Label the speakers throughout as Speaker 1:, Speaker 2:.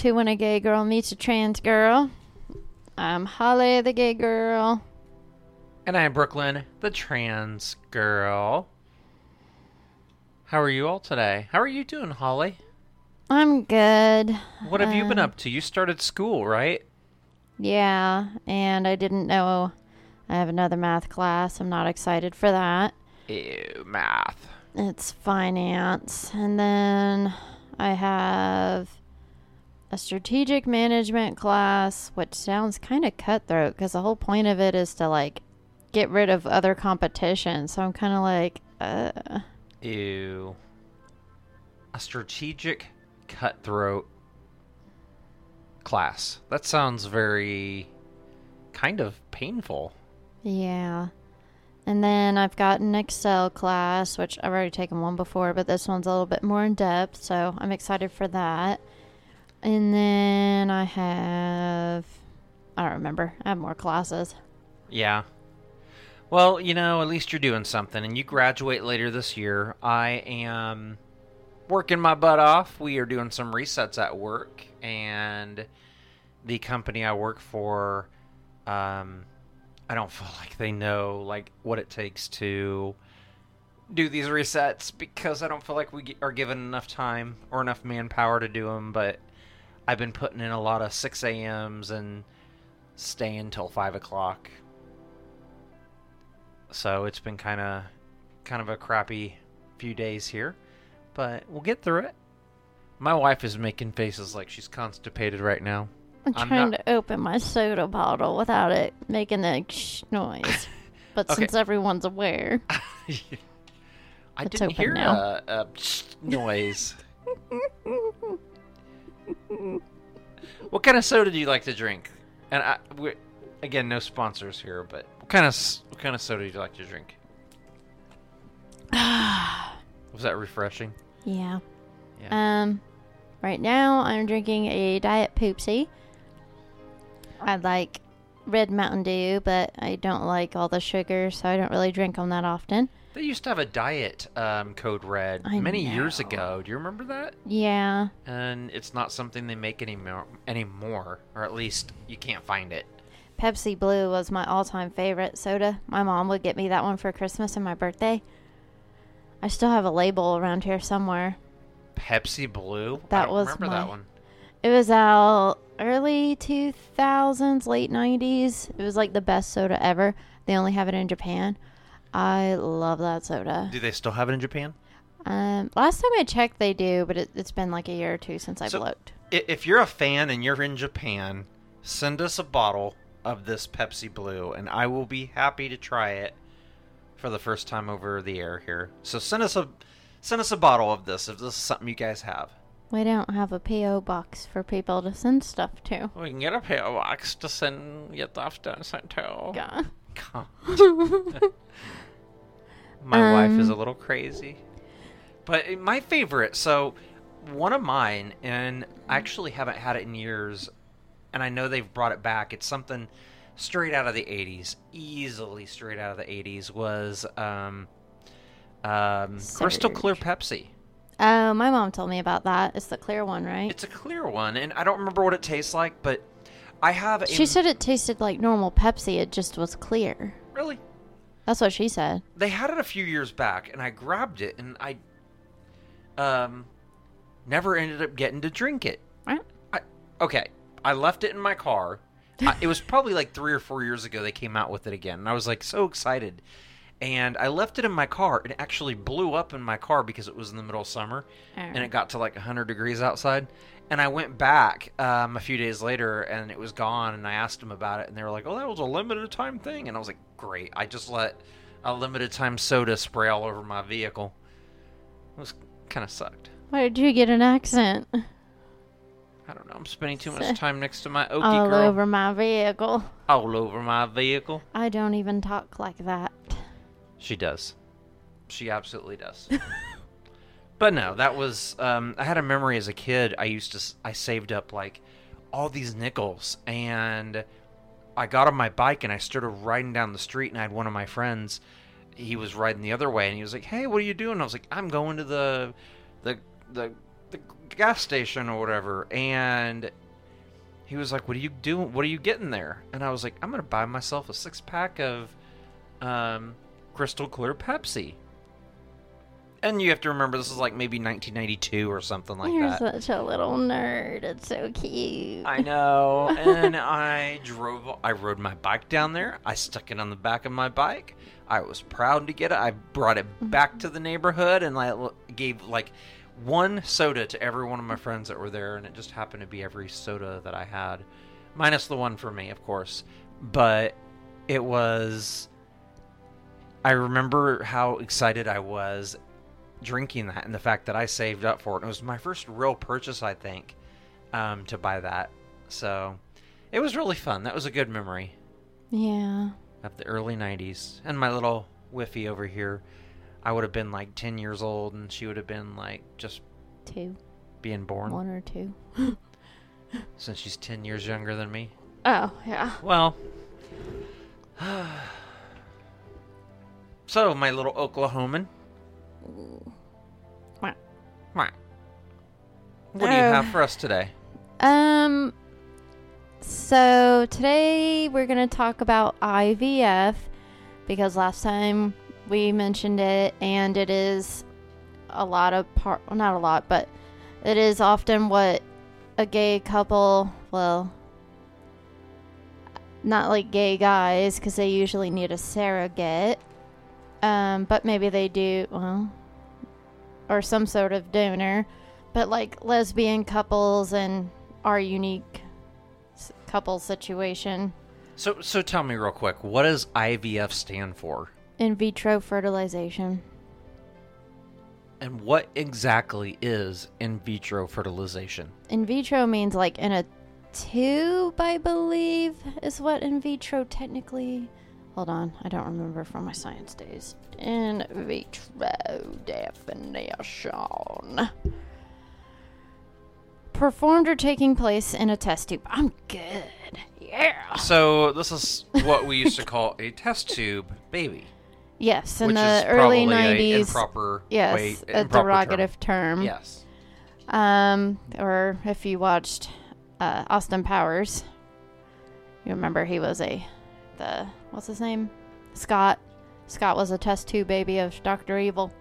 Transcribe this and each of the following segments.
Speaker 1: to When a Gay Girl Meets a Trans Girl. I'm Holly, the gay girl.
Speaker 2: And I'm Brooklyn, the trans girl. How are you all today? How are you doing, Holly?
Speaker 1: I'm good.
Speaker 2: What have you been
Speaker 1: Uh,
Speaker 2: up to? You started school, right?
Speaker 1: Yeah, and I didn't know I have another math class. I'm not excited for that.
Speaker 2: Ew, math.
Speaker 1: It's finance. And then I have a strategic management class, which sounds kind of cutthroat because the whole point of it is to like get rid of other competition. So I'm kind of like, uh,
Speaker 2: Ew. A strategic cutthroat class. That sounds very kind of painful.
Speaker 1: yeah. And then I've got an Excel class, which I've already taken one before, but this one's a little bit more in depth. So I'm excited for that. And then I have, I don't remember, I have more classes.
Speaker 2: Yeah. Well, you know, at least you're doing something, and you graduate later this year. I am working my butt off. We are doing some resets at work, and the company I work for, um, I don't feel like they know like what it takes to do these resets because I don't feel like we are given enough time or enough manpower to do them. But I've been putting in a lot of 6 a.m.s and staying till 5 o'clock so it's been kind of kind of a crappy few days here but we'll get through it my wife is making faces like she's constipated right now
Speaker 1: I'm
Speaker 2: I'm
Speaker 1: trying
Speaker 2: not-
Speaker 1: to open my soda bottle without it making shh noise. But
Speaker 2: Okay.
Speaker 1: since everyone's aware,
Speaker 2: i didn't hear
Speaker 1: now.
Speaker 2: a, a noise what kind of soda do you like to drink and I, again no sponsors here but what kind of what kind of soda do you like to drink was that refreshing
Speaker 1: yeah.
Speaker 2: Yeah.
Speaker 1: Um, right now I'm drinking a Diet Poopsie. I like Red Mountain Dew, but I don't like all the sugar, so I don't really drink them that often.
Speaker 2: They used to have a diet um, code red
Speaker 1: I
Speaker 2: many years ago. Do you remember that?
Speaker 1: Yeah.
Speaker 2: And it's not something they make anymore, anymore, or at least you can't find it.
Speaker 1: Pepsi Blue was my all-time favorite soda. My mom would get me that one for Christmas and my birthday. I still have a label around here somewhere.
Speaker 2: Pepsi Blue. I
Speaker 1: That
Speaker 2: don't
Speaker 1: was
Speaker 2: remember
Speaker 1: my-
Speaker 2: that one.
Speaker 1: It was out early 2000s, late 90s. It was like the best soda ever. They only have it in Japan. I love that soda.
Speaker 2: Do they still have it in Japan?
Speaker 1: Um, last time I checked, they do, but it, it's been like a year or two since I've
Speaker 2: So-
Speaker 1: looked.
Speaker 2: If you're a fan and you're in Japan, send us a bottle of this Pepsi Blue, and I will be happy to try it for the first time over the air here. So send us a send us a bottle of this if this is something you guys have.
Speaker 1: We don't have a PO box for people to send stuff to.
Speaker 2: We can get a PO box to send your stuff to sent to.
Speaker 1: Yeah.
Speaker 2: God. my wife is
Speaker 1: Um,
Speaker 2: a little crazy. But my favorite, so one of mine, and I actually haven't had it in years, and I know they've brought it back. It's something straight out of the 80s, easily straight out of the 80s, was um, um, Crystal Clear Pepsi.
Speaker 1: Oh, my mom told me about that. It's the clear one, right?
Speaker 2: It's a clear one, and I don't remember what it tastes like, but I have a.
Speaker 1: She said it tasted like normal Pepsi. It just was clear.
Speaker 2: Really?
Speaker 1: That's what she said.
Speaker 2: they had it a few years back and I grabbed it and I um never ended up getting to drink it.
Speaker 1: Right.
Speaker 2: I, okay, I left it in my car. I, it was probably like 3 or 4 years ago they came out with it again and I was like so excited. And I left it in my car it actually blew up in my car because it was in the middle of summer and it got to like 100 degrees outside. And I went back um, a few days later and it was gone. And I asked them about it and they were like, oh, that was a limited time thing. And I was like, great. I just let a limited time soda spray all over my vehicle. It was kind of sucked.
Speaker 1: Why did you get an accent?
Speaker 2: I don't know. I'm spending too much time next to my Okie
Speaker 1: All
Speaker 2: girl.
Speaker 1: All over my vehicle.
Speaker 2: All over my vehicle.
Speaker 1: I don't even talk like that.
Speaker 2: She does. She absolutely does. but no, that was. Um, I had a memory as a kid. I used to. I saved up like all these nickels, and I got on my bike and I started riding down the street, and I had one of my friends. He was riding the other way, and he was like, "Hey, what are you doing?" I was like, "I'm going to the, the, the the gas station or whatever, and he was like, "What are you doing? What are you getting there?" And I was like, "I'm gonna buy myself a six pack of um, crystal clear Pepsi." And you have to remember this is like maybe 1992 or something like
Speaker 1: You're
Speaker 2: that.
Speaker 1: such a little nerd. It's so cute.
Speaker 2: I know. and I drove, I rode my bike down there. I stuck it on the back of my bike. I was proud to get it. I brought it mm-hmm. back to the neighborhood and I gave like one soda to every one of my friends that were there. And it just happened to be every soda that I had, minus the one for me, of course. But it was. I remember how excited I was drinking that and the fact that I saved up for it. It was my first real purchase, I think, um, to buy that. So it was really fun. That was a good memory
Speaker 1: yeah.
Speaker 2: of the early 90s. And my little Whiffy over here, I would have been like 10 years old and she would have been like just
Speaker 1: Two.
Speaker 2: being born
Speaker 1: One or two.
Speaker 2: since she's 10 years younger than me.
Speaker 1: Oh, yeah.
Speaker 2: Well, so my little Oklahoman. What do you
Speaker 1: Uh,
Speaker 2: have for us today?
Speaker 1: Um, so today we're going to talk about IVF because last time we mentioned it and it is a lot of part, well, not a lot, but it is often what a gay couple, well, not like gay guys because they usually need a surrogate. Um, but maybe they do, well, or some sort of donor. But like lesbian couples and our unique s- couple situation,
Speaker 2: So, so tell me real quick, what does IVF stand for,
Speaker 1: in vitro fertilization.
Speaker 2: and what exactly is in vitro fertilization?
Speaker 1: In vitro means like in a tube, I believe, is what in vitro technically. Hold on, I don't remember from my science days. In vitro definition. Performed or taking place in a test tube. I'm good. Yeah.
Speaker 2: So this is what we used to call a test tube baby,
Speaker 1: Yes, in
Speaker 2: which
Speaker 1: the
Speaker 2: is
Speaker 1: early
Speaker 2: probably a
Speaker 1: 90s.
Speaker 2: improper
Speaker 1: yes,
Speaker 2: way,
Speaker 1: a
Speaker 2: improper term.
Speaker 1: derogative term.
Speaker 2: Yes.
Speaker 1: Um, or if you watched uh, Austin Powers, you remember he was a the what's his name? Scott. Scott was a test tube baby of Doctor Evil.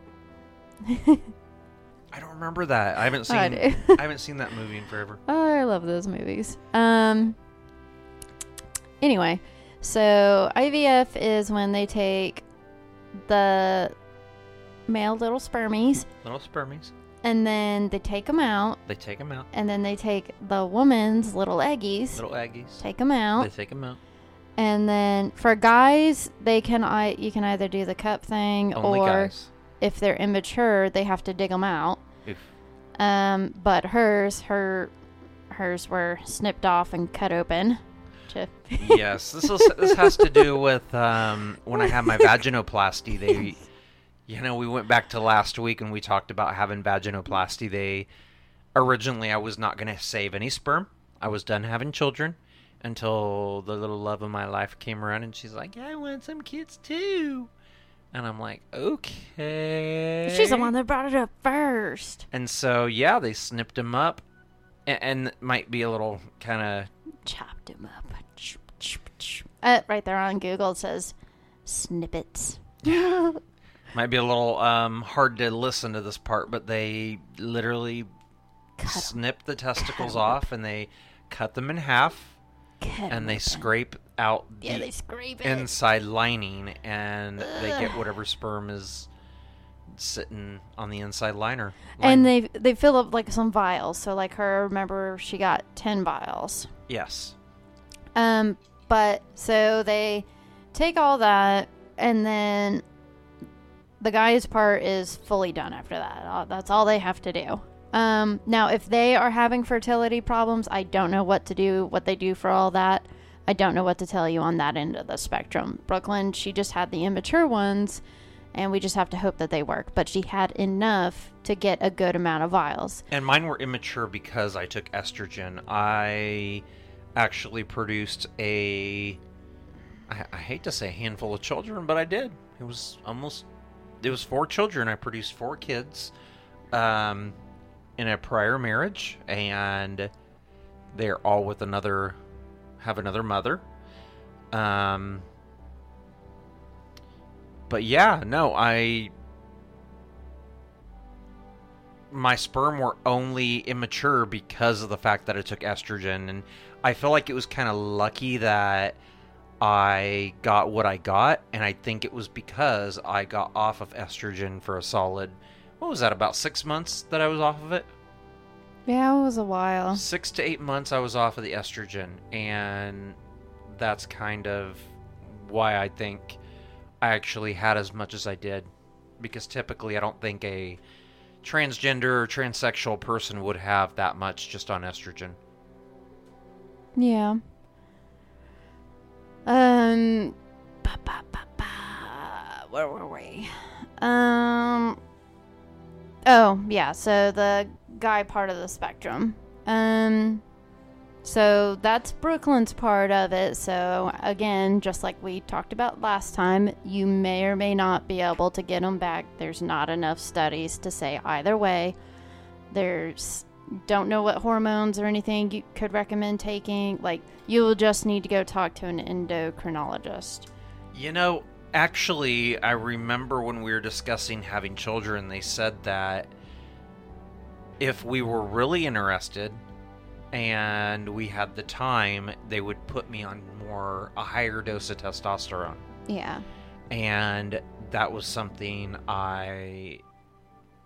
Speaker 2: I don't remember that. I haven't seen.
Speaker 1: I
Speaker 2: I, haven't seen that movie in forever.
Speaker 1: Oh, I love those movies. Um. Anyway, so IVF is when they take the male little spermies
Speaker 2: Little spermies.
Speaker 1: and then they take them out,
Speaker 2: They take them out.
Speaker 1: and then they take the woman's little eggies,
Speaker 2: Little eggies.
Speaker 1: take them out,
Speaker 2: They take them out.
Speaker 1: And then for guys, they can I you can either do the cup thing
Speaker 2: Only
Speaker 1: or
Speaker 2: guys.
Speaker 1: if they're immature, they have to dig them out.
Speaker 2: Oof.
Speaker 1: Um, but hers, her, hers were snipped off and cut open. To
Speaker 2: yes, this is this has to do with um, when I had my vaginoplasty. They, you know, we went back to last week and we talked about having vaginoplasty. They originally I was not going to save any sperm. I was done having children until the little love of my life came around and she's like, "I want some kids too," and I'm like, "Okay."
Speaker 1: She's the one that brought it up first.
Speaker 2: And so yeah, they snipped him up, and, and might be a little kind of
Speaker 1: Chopped him up. Uh, right there on Google it says snippets.
Speaker 2: Might be a little um, hard to listen to this part, but they literally
Speaker 1: Cut 'em.
Speaker 2: snip the testicles
Speaker 1: up.
Speaker 2: off and they cut them in half And they
Speaker 1: open.
Speaker 2: scrape out
Speaker 1: Yeah,
Speaker 2: the
Speaker 1: they scrape it.
Speaker 2: inside lining and they get whatever sperm is sitting on the inside liner.
Speaker 1: and they they fill up like some vials. So like her, remember she got ten vials.
Speaker 2: yes,
Speaker 1: Um, but so they take all that, and then the guy's part is fully done after that. That's all they have to do. Um, now, if they are having fertility problems, I don't know what to do, what they do for all that. I don't know what to tell you on that end of the spectrum. Brooklyn, she just had the immature ones, and we just have to hope that they work. But she had enough to get a good amount of vials.
Speaker 2: and mine were immature because I took estrogen. I actually produced a. I, I hate to say handful of children, but I did. It was almost. It was four children. I produced four kids, um, in a prior marriage, and they're all with another, have another mother. Um, but yeah, no, I my sperm were only immature because of the fact that I took estrogen and I feel like it was kind of lucky that I got what I got and I think it was because I got off of estrogen for a solid what was that about 6 months that I was off of it?
Speaker 1: Yeah, it was a while.
Speaker 2: 6 to 8 months I was off of the estrogen and that's kind of why I think I actually had as much as I did because typically I don't think a transgender or transsexual person would have that much just on estrogen.
Speaker 1: Yeah. Um. Ba, ba, ba, ba. Where were we? Um. Oh yeah. So the guy part of the spectrum. Um. So that's Brooklyn's part of it. So again, just like we talked about last time, you may or may not be able to get them back. There's not enough studies to say either way. There's don't know what hormones or anything you could recommend taking. Like you'll just need to go talk to an endocrinologist.
Speaker 2: You know, actually, I remember when we were discussing having children, they said that if we were really interested and we had the time, they would put me on more a higher dose of testosterone.
Speaker 1: Yeah.
Speaker 2: And that was something I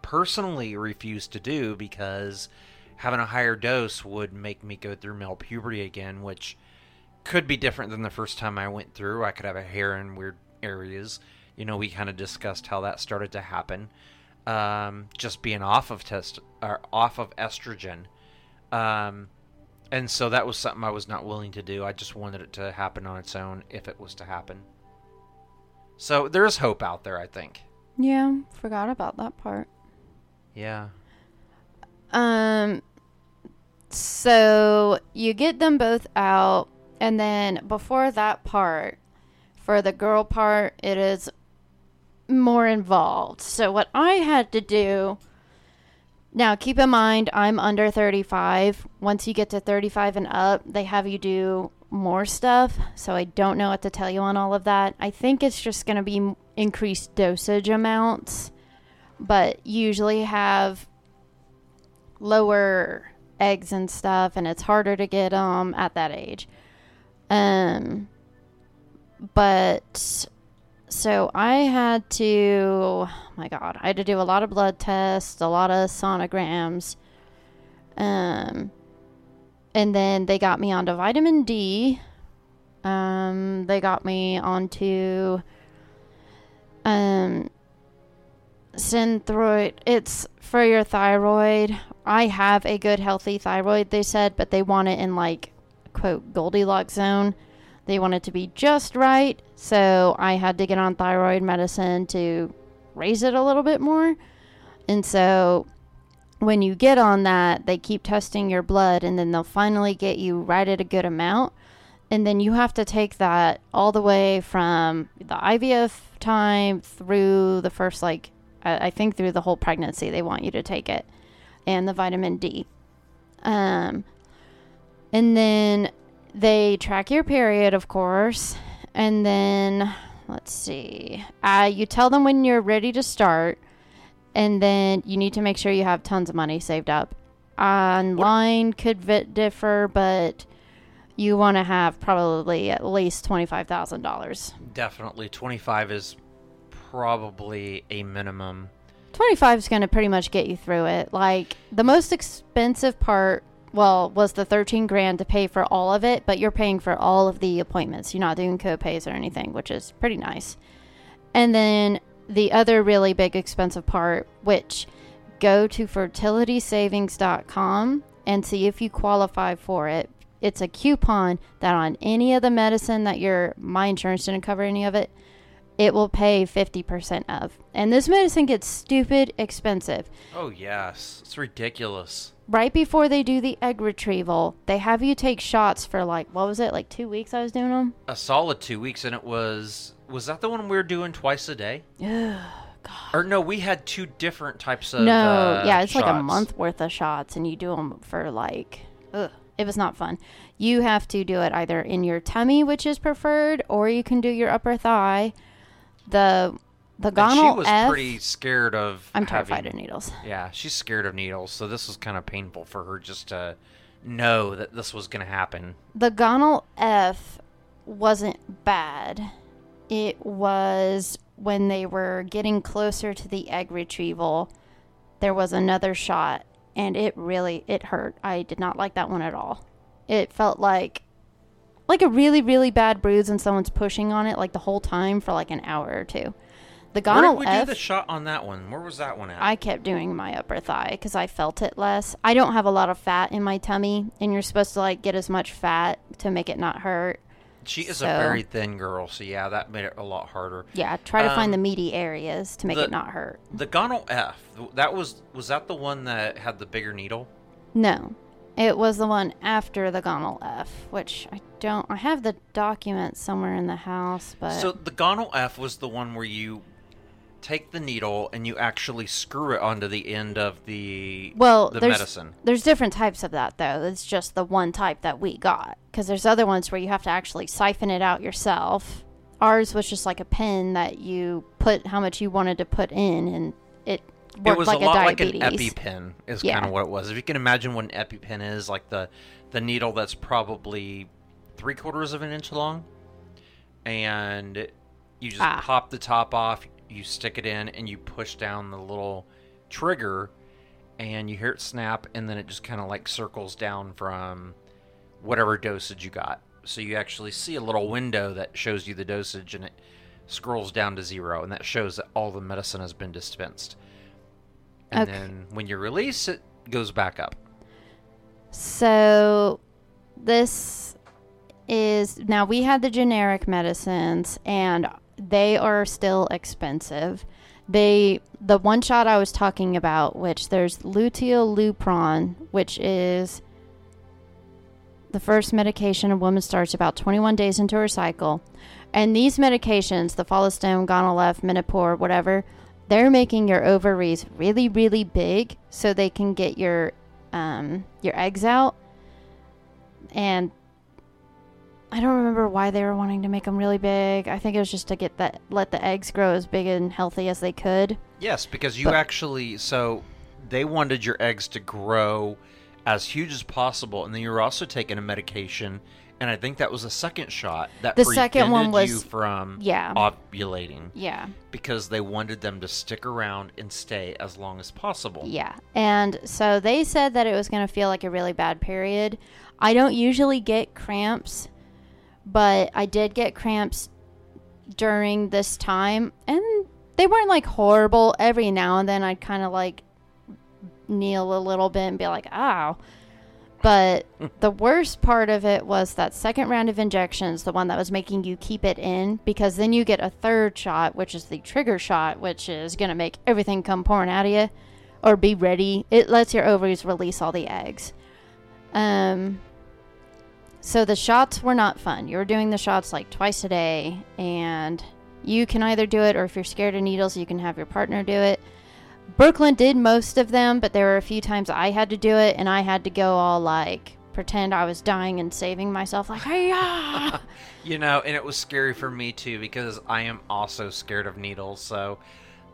Speaker 2: personally refused to do because having a higher dose would make me go through male puberty again, which could be different than the first time I went through. I could have a hair in weird areas. You know, we kind of discussed how that started to happen. Um, just being off of test or off of estrogen. Um, and so that was something I was not willing to do. I just wanted it to happen on its own if it was to happen. So there's hope out there, I think.
Speaker 1: Yeah, forgot about that part.
Speaker 2: Yeah.
Speaker 1: Um so you get them both out and then before that part for the girl part it is more involved. So what I had to do now keep in mind I'm under 35. Once you get to 35 and up, they have you do more stuff. So I don't know what to tell you on all of that. I think it's just going to be increased dosage amounts, but usually have lower eggs and stuff and it's harder to get them at that age. Um but so I had to, oh my God, I had to do a lot of blood tests, a lot of sonograms. Um, and then they got me onto vitamin D. Um, they got me onto, um, Synthroid. It's for your thyroid. I have a good, healthy thyroid, they said, but they want it in like, quote, Goldilocks zone. They want it to be just right, so I had to get on thyroid medicine to raise it a little bit more. And so when you get on that, they keep testing your blood and then they'll finally get you right at a good amount. And then you have to take that all the way from the IVF time through the first, like, I, I think through the whole pregnancy, they want you to take it and the vitamin D. Um, and then they track your period, of course, and then let's see. Uh, you tell them when you're ready to start, and then you need to make sure you have tons of money saved up. Online could v- differ, but you want to have probably at least twenty five thousand dollars.
Speaker 2: Definitely, twenty five is probably a minimum.
Speaker 1: Twenty five is going to pretty much get you through it. Like the most expensive part well, was the 13 grand to pay for all of it, but you're paying for all of the appointments. You're not doing co-pays or anything, which is pretty nice. And then the other really big expensive part, which go to fertilitysavings.com and see if you qualify for it. It's a coupon that on any of the medicine that your my insurance didn't cover any of it, it will pay 50% of. And this medicine gets stupid expensive.
Speaker 2: Oh, yes. It's ridiculous.
Speaker 1: Right before they do the egg retrieval, they have you take shots for like, what was it, like two weeks I was doing them?
Speaker 2: A solid two weeks, and it was. Was that the one we were doing twice a day? Ugh. Or no, we had two different types of.
Speaker 1: no,
Speaker 2: uh,
Speaker 1: yeah, it's like a month worth of shots, and you do them for like, ugh, it was not fun. You have to do it either in your tummy, which is preferred, or you can do your upper thigh. The the
Speaker 2: And she
Speaker 1: gonal
Speaker 2: was
Speaker 1: F.
Speaker 2: pretty scared of.
Speaker 1: I'm terrified
Speaker 2: having-
Speaker 1: of needles.
Speaker 2: Yeah, she's scared of needles, so this was kind of painful for her just to know that this was going to happen.
Speaker 1: The gonal F wasn't bad. It was when they were getting closer to the egg retrieval. There was another shot, and it really it hurt. I did not like that one at all. It felt like like a really really bad bruise, and someone's pushing on it like the whole time for like an hour or two. The
Speaker 2: Where did
Speaker 1: gonal
Speaker 2: we
Speaker 1: F.
Speaker 2: do the shot on that one? Where was that one at?
Speaker 1: I kept doing my upper thigh because I felt it less. I don't have a lot of fat in my tummy, and you're supposed to like get as much fat to make it not hurt.
Speaker 2: she is
Speaker 1: so-
Speaker 2: a very thin girl, so yeah, that made it a lot harder.
Speaker 1: Yeah, try to find the
Speaker 2: Um,
Speaker 1: meaty areas to make
Speaker 2: the-
Speaker 1: it not hurt.
Speaker 2: The gonal F, that was was that the one that had the bigger needle?
Speaker 1: No, it was the one after the gonal F, which I don't. I have the document somewhere in the house, but
Speaker 2: So the gonal F was the one where you take the needle and you actually screw it onto the end of the
Speaker 1: well,
Speaker 2: the
Speaker 1: there's
Speaker 2: medicine.
Speaker 1: there's different types of that though. It's just the one type that we got because there's other ones where you have to actually siphon it out yourself. Ours was just like a pen that you put how much you wanted to put in, and it worked
Speaker 2: It was
Speaker 1: like
Speaker 2: a lot like
Speaker 1: diabetes.
Speaker 2: an EpiPen is
Speaker 1: Yeah.
Speaker 2: kind of what it was. If you can imagine what an EpiPen is, like the the needle that's probably three quarters of an inch long, and you just
Speaker 1: Ah.
Speaker 2: pop the top off, you stick it in, and you push down the little trigger, and you hear it snap, and then it just kind of like circles down from whatever dosage you got. So you actually see a little window that shows you the dosage, and it scrolls down to zero, and that shows that all the medicine has been dispensed. And
Speaker 1: Okay.
Speaker 2: then when you release it, goes back up.
Speaker 1: So this is now we had the generic medicines and they are still expensive. They the one shot I was talking about, which there's luteal lupron, which is the first medication a woman starts about 21 days into her cycle. And these medications, the Follistim, Gonal-F, Menopur, whatever, they're making your ovaries really, really big so they can get your um, your eggs out. And I don't remember why they were wanting to make them really big. I think it was just to get that let the eggs grow as big and healthy as they could.
Speaker 2: Yes, because you
Speaker 1: But-
Speaker 2: actually so they wanted your eggs to grow as huge as possible, and then you were also taking a medication, and I think that was a second shot that
Speaker 1: The second one
Speaker 2: prevented you
Speaker 1: was-
Speaker 2: from
Speaker 1: Yeah.
Speaker 2: ovulating
Speaker 1: Yeah.
Speaker 2: because they wanted them to stick around and stay as long as possible.
Speaker 1: Yeah. And so they said that it was going to feel like a really bad period. I don't usually get cramps, but I did get cramps during this time. And they weren't like horrible. Every now and then I'd kind of like kneel a little bit and be like, ow. But the worst part of it was that second round of injections, the one that was making you keep it in, because then you get a third shot, which is the trigger shot, which is going to make everything come pouring out of you or be ready. It lets your ovaries release all the eggs. Um, so the shots were not fun. You were doing the shots like twice a day, and you can either do it, or if you're scared of needles, you can have your partner do it. Brooklyn did most of them, but there were a few times I had to do it, and I had to go all like pretend I was dying and saving myself, like, hey,
Speaker 2: You know, and it was scary for me too because I am also scared of needles. So,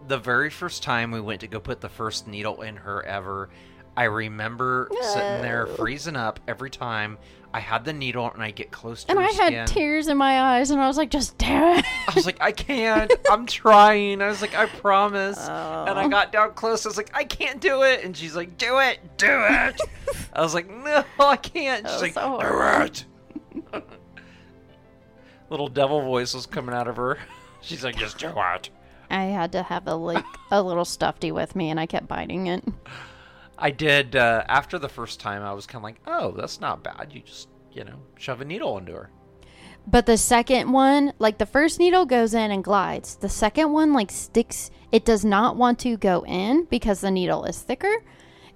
Speaker 2: the very first time we went to go put the first needle in her ever, I remember sitting there freezing up every time I had the needle and I get close to
Speaker 1: and I
Speaker 2: skin.
Speaker 1: had tears in my eyes, and I was like, just do it.
Speaker 2: I was like, I can't. I'm trying. I was like, I promise. And I
Speaker 1: Oh.
Speaker 2: got down close. I was like, I can't do it. And she's like, Do it, do it. I was like, No, I can't.
Speaker 1: That
Speaker 2: She's like,
Speaker 1: so
Speaker 2: Do it. Little devil voice was coming out of her. She's like, Just do it.
Speaker 1: I had to have a like a little stuffy with me, and I kept biting it.
Speaker 2: I did. Uh, after the first time, I was kind of like, Oh, that's not bad. You just, you know, shove a needle into her.
Speaker 1: But the second one, like the first needle goes in and glides. The second one, like sticks. It does not want to go in because the needle is thicker.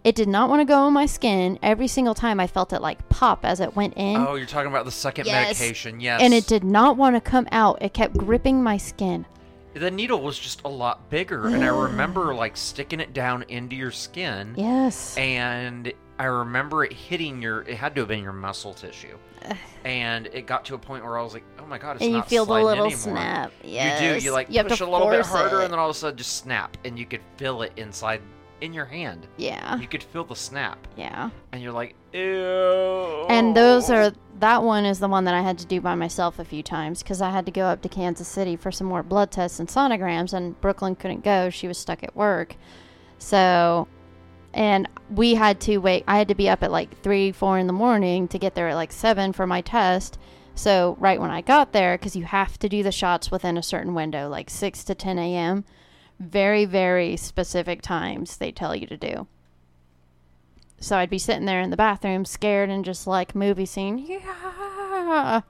Speaker 1: It did not want to go in my skin. Every single time I felt it like pop as it went in.
Speaker 2: Oh, you're talking about the second
Speaker 1: Yes.
Speaker 2: medication. Yes.
Speaker 1: And it did not want to come out. It kept gripping my skin.
Speaker 2: The needle was just a lot bigger, and I remember like sticking it down into your skin,
Speaker 1: Yes.
Speaker 2: and I remember it hitting your. It had to have been your muscle tissue, and it got to a point where I was like, "Oh my god, it's
Speaker 1: and you
Speaker 2: not
Speaker 1: feel the little
Speaker 2: anymore.
Speaker 1: snap. Yes.
Speaker 2: You do. You like
Speaker 1: have
Speaker 2: push
Speaker 1: to
Speaker 2: a little bit harder,
Speaker 1: it.
Speaker 2: and then all of a sudden just snap, and you could feel it inside in your hand.
Speaker 1: yeah,
Speaker 2: You could feel the snap,
Speaker 1: yeah.
Speaker 2: and you're like, "Ew."
Speaker 1: And those are that one is the one that I had to do by myself a few times because I had to go up to Kansas City for some more blood tests and sonograms, and Brooklyn couldn't go; she was stuck at work. So, and we had to wait. I had to be up at like three, four in the morning to get there at like seven for my test. So right when I got there, because you have to do the shots within a certain window, like six to ten a.m. Very, very specific times they tell you to do. So I'd be sitting there in the bathroom, scared and just like movie scene. Yeah.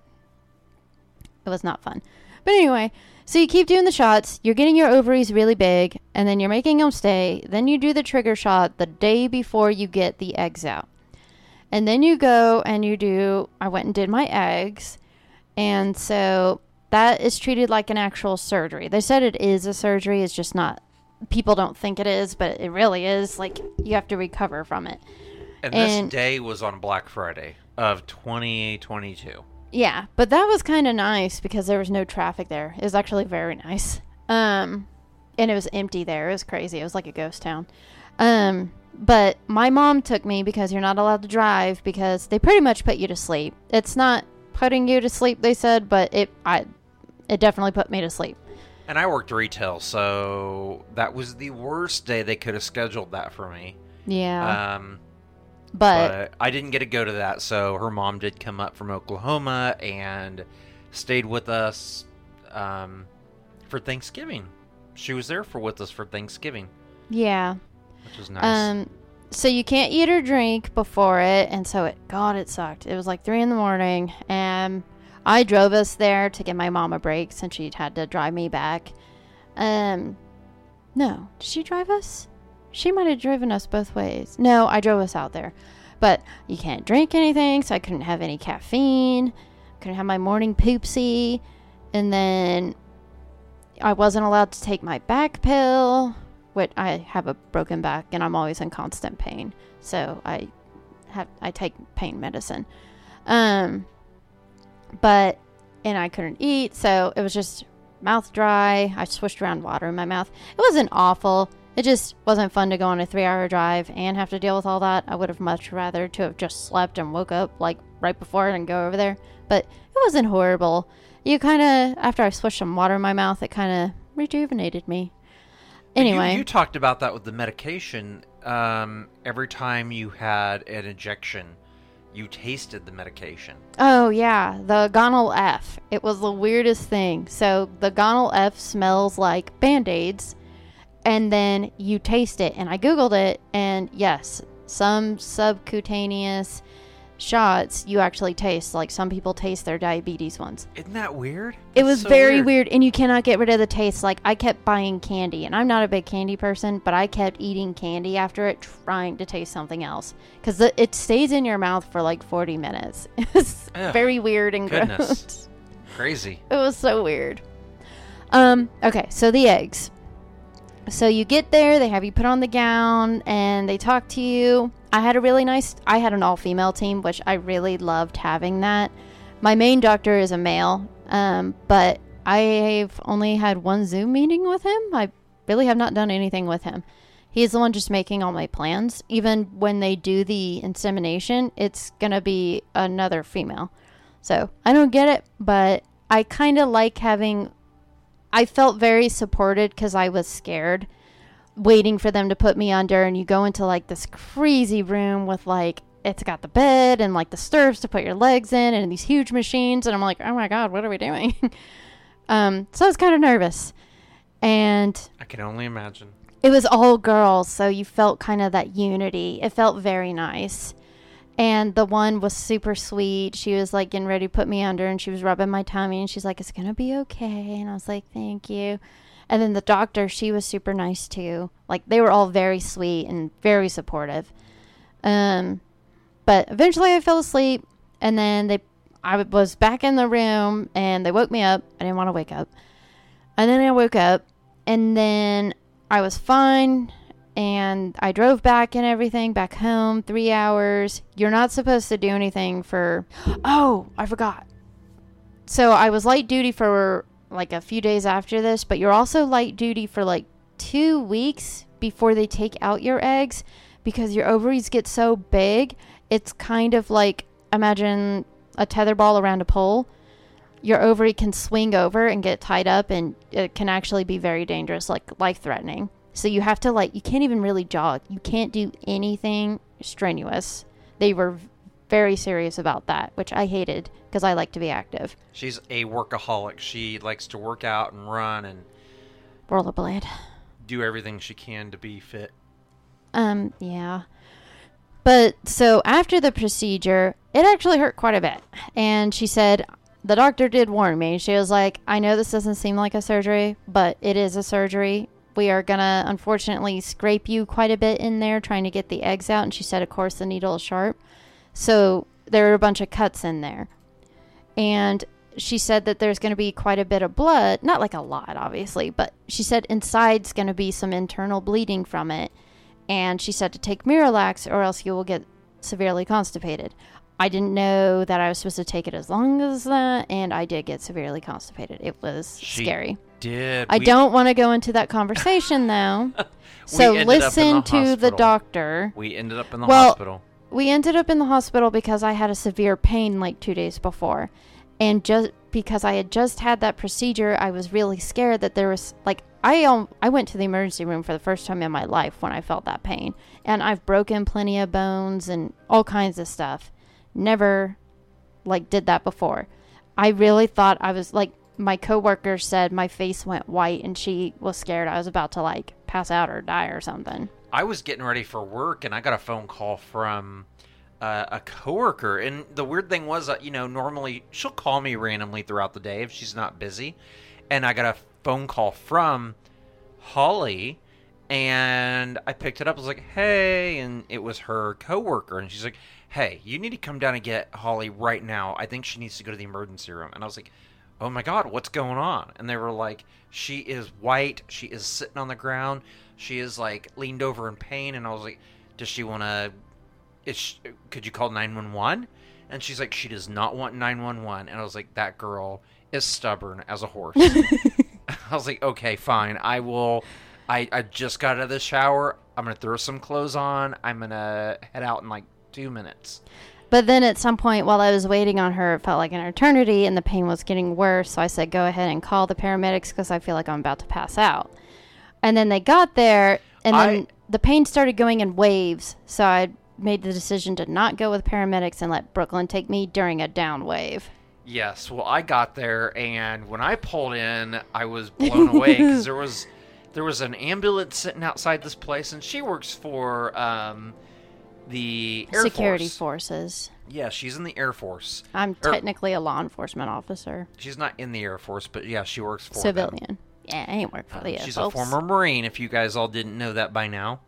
Speaker 1: It was not fun. But anyway, so you keep doing the shots. You're getting your ovaries really big, and then you're making them stay. Then you do the trigger shot the day before you get the eggs out. And then you go and you do. I went and did my eggs. And so that is treated like an actual surgery. They said it is a surgery, it's just not. People don't think it is, but it really is. Like, you have to recover from it.
Speaker 2: And this day was on Black Friday of 2022.
Speaker 1: Yeah, but that was kind of nice because there was no traffic there. It was actually very nice. Um, and it was empty there. It was crazy. It was like a ghost town. Um, but my mom took me because you're not allowed to drive because they pretty much put you to sleep. It's not putting you to sleep, they said, but it I it definitely put me to sleep.
Speaker 2: And I worked retail, so that was the worst day they could have scheduled that for me.
Speaker 1: Yeah,
Speaker 2: Um,
Speaker 1: but,
Speaker 2: but I didn't get to go to that, so her mom did come up from Oklahoma and stayed with us um, for Thanksgiving. She was there for with us for Thanksgiving,
Speaker 1: yeah.
Speaker 2: which was nice.
Speaker 1: Um, so you can't eat or drink before it, and so it, God, it sucked. It was like three in the morning, and I drove us there to give my mom a break since she'd had to drive me back. Um, no, did she drive us? She might have driven us both ways. No, I drove us out there, but you can't drink anything, so I couldn't have any caffeine. Couldn't have my morning poopsie, and then I wasn't allowed to take my back pill which I have a broken back and I'm always in constant pain. So I have I take pain medicine. Um but and I couldn't eat, so it was just mouth dry. I swished around water in my mouth. It wasn't awful. It just wasn't fun to go on a 3-hour drive and have to deal with all that. I would have much rather to have just slept and woke up like right before and go over there. But it wasn't horrible. You kind of after I swished some water in my mouth, it kind of rejuvenated me.
Speaker 2: And you-
Speaker 1: Anyway,
Speaker 2: you, talked about that with the medication. Um, every time you had an injection, you tasted the medication.
Speaker 1: Oh yeah, the Gonal F. It was the weirdest thing. So the Gonal F smells like band-aids and then you taste it and I googled it and yes, some subcutaneous shots you actually taste like some people taste their diabetes ones.
Speaker 2: Isn't that weird?
Speaker 1: It
Speaker 2: That's
Speaker 1: was
Speaker 2: so
Speaker 1: very weird. and you cannot get rid of the taste. Like I kept buying candy and I'm not a big candy person, but I kept eating candy after it trying to taste something else cuz it stays in your mouth for like 40 minutes. It's
Speaker 2: Ugh,
Speaker 1: very weird and
Speaker 2: goodness.
Speaker 1: gross.
Speaker 2: Crazy.
Speaker 1: It was so weird. Um, okay, so the eggs. So you get there, they have you put on the gown, and they talk to you. I had a really nice, I had an all female team, which I really loved having that. My main doctor is a male, um, but I've only had one Zoom meeting with him. I really have not done anything with him. He's the one just making all my plans. Even when they do the insemination, it's gonna be another female. So I don't get it, but I kind of like having. I felt very supported because I was scared, waiting for them to put me under. And you go into like this crazy room with like it's got the bed and like the stirrups to put your legs in and these huge machines. And I'm like, oh my god, what are we doing? um, so I was kind of nervous, and
Speaker 2: I can only imagine.
Speaker 1: it was all girls, so you felt kind of that unity. It felt very nice. And the one was super sweet. She was like getting ready to put me under and she was rubbing my tummy and she's like, It's gonna be okay. And I was like, Thank you. And then the doctor, she was super nice too. Like they were all very sweet and very supportive. Um, but eventually I fell asleep and then they, I was back in the room and they woke me up. I didn't want to wake up. And then I woke up and then I was fine and I drove back and everything back home, three hours. You're not supposed to do anything for. Oh, I forgot. So I was light duty for like a few days after this, but you're also light duty for like two weeks before they take out your eggs because your ovaries get so big. It's kind of like imagine a tether ball around a pole. Your ovary can swing over and get tied up, and it can actually be very dangerous, like life threatening. So you have to like you can't even really jog. You can't do anything strenuous. They were very serious about that, which I hated because I like to be active.
Speaker 2: She's a workaholic. She likes to work out and run and
Speaker 1: Rollerblade.
Speaker 2: do everything she can to be fit.
Speaker 1: Um, yeah. But so after the procedure, it actually hurt quite a bit. And she said, the doctor did warn me. She was like, I know this doesn't seem like a surgery, but it is a surgery. We are going to unfortunately scrape you quite a bit in there trying to get the eggs out. And she said, of course, the needle is sharp. So there are a bunch of cuts in there. And she said that there's going to be quite a bit of blood. Not like a lot, obviously, but she said inside's going to be some internal bleeding from it and she said to take Miralax or else you will get severely constipated. I didn't know that I was supposed to take it as long as that, and I did get severely constipated. It was
Speaker 2: She
Speaker 1: scary.
Speaker 2: Did
Speaker 1: I
Speaker 2: we-
Speaker 1: don't want to go into that conversation though. so
Speaker 2: in the
Speaker 1: listen to the
Speaker 2: hospital.
Speaker 1: doctor.
Speaker 2: We ended up in the
Speaker 1: Well-
Speaker 2: hospital.
Speaker 1: We ended up in the hospital because I had a severe pain like two days before. And just because I had just had that procedure, I was really scared that there was like I um, I went to the emergency room for the first time in my life when I felt that pain. And I've broken plenty of bones and all kinds of stuff. Never like did that before. I really thought I was like my coworker said my face went white and she was scared I was about to like pass out or die or something.
Speaker 2: I was getting ready for work and I got a phone call from uh, a coworker. And the weird thing was, that, you know, normally she'll call me randomly throughout the day if she's not busy. And I got a phone call from Holly and I picked it up. I was like, hey. And it was her coworker. And she's like, hey, you need to come down and get Holly right now. I think she needs to go to the emergency room. And I was like, oh my God, what's going on? And they were like, she is white. She is sitting on the ground. She is like leaned over in pain. And I was like, does she want to, is could you call 911? And she's like, she does not want 911. And I was like, that girl is stubborn as a horse. I was like, okay, fine. I will. I, I just got out of the shower. I'm going to throw some clothes on. I'm going to head out in like two minutes.
Speaker 1: But then at some point while I was waiting on her, it felt like an eternity and the pain was getting worse. So I said, go ahead and call the paramedics because I feel like I'm about to pass out. And then they got there and then
Speaker 2: I-
Speaker 1: the pain started going in waves. So I made the decision to not go with paramedics and let Brooklyn take me during a down wave.
Speaker 2: Yes, well, I got there, and when I pulled in, I was blown away because there was there was an ambulance sitting outside this place, and she works for um, the Air
Speaker 1: Security
Speaker 2: Force.
Speaker 1: forces.
Speaker 2: Yeah, she's in the Air Force.
Speaker 1: I'm technically a law enforcement officer,
Speaker 2: She's not in the Air Force, but yeah, she works for them.
Speaker 1: civilian. Yeah, I ain't work for
Speaker 2: Um,
Speaker 1: the
Speaker 2: she's
Speaker 1: folks.
Speaker 2: a former Marine. If you guys all didn't know that by now,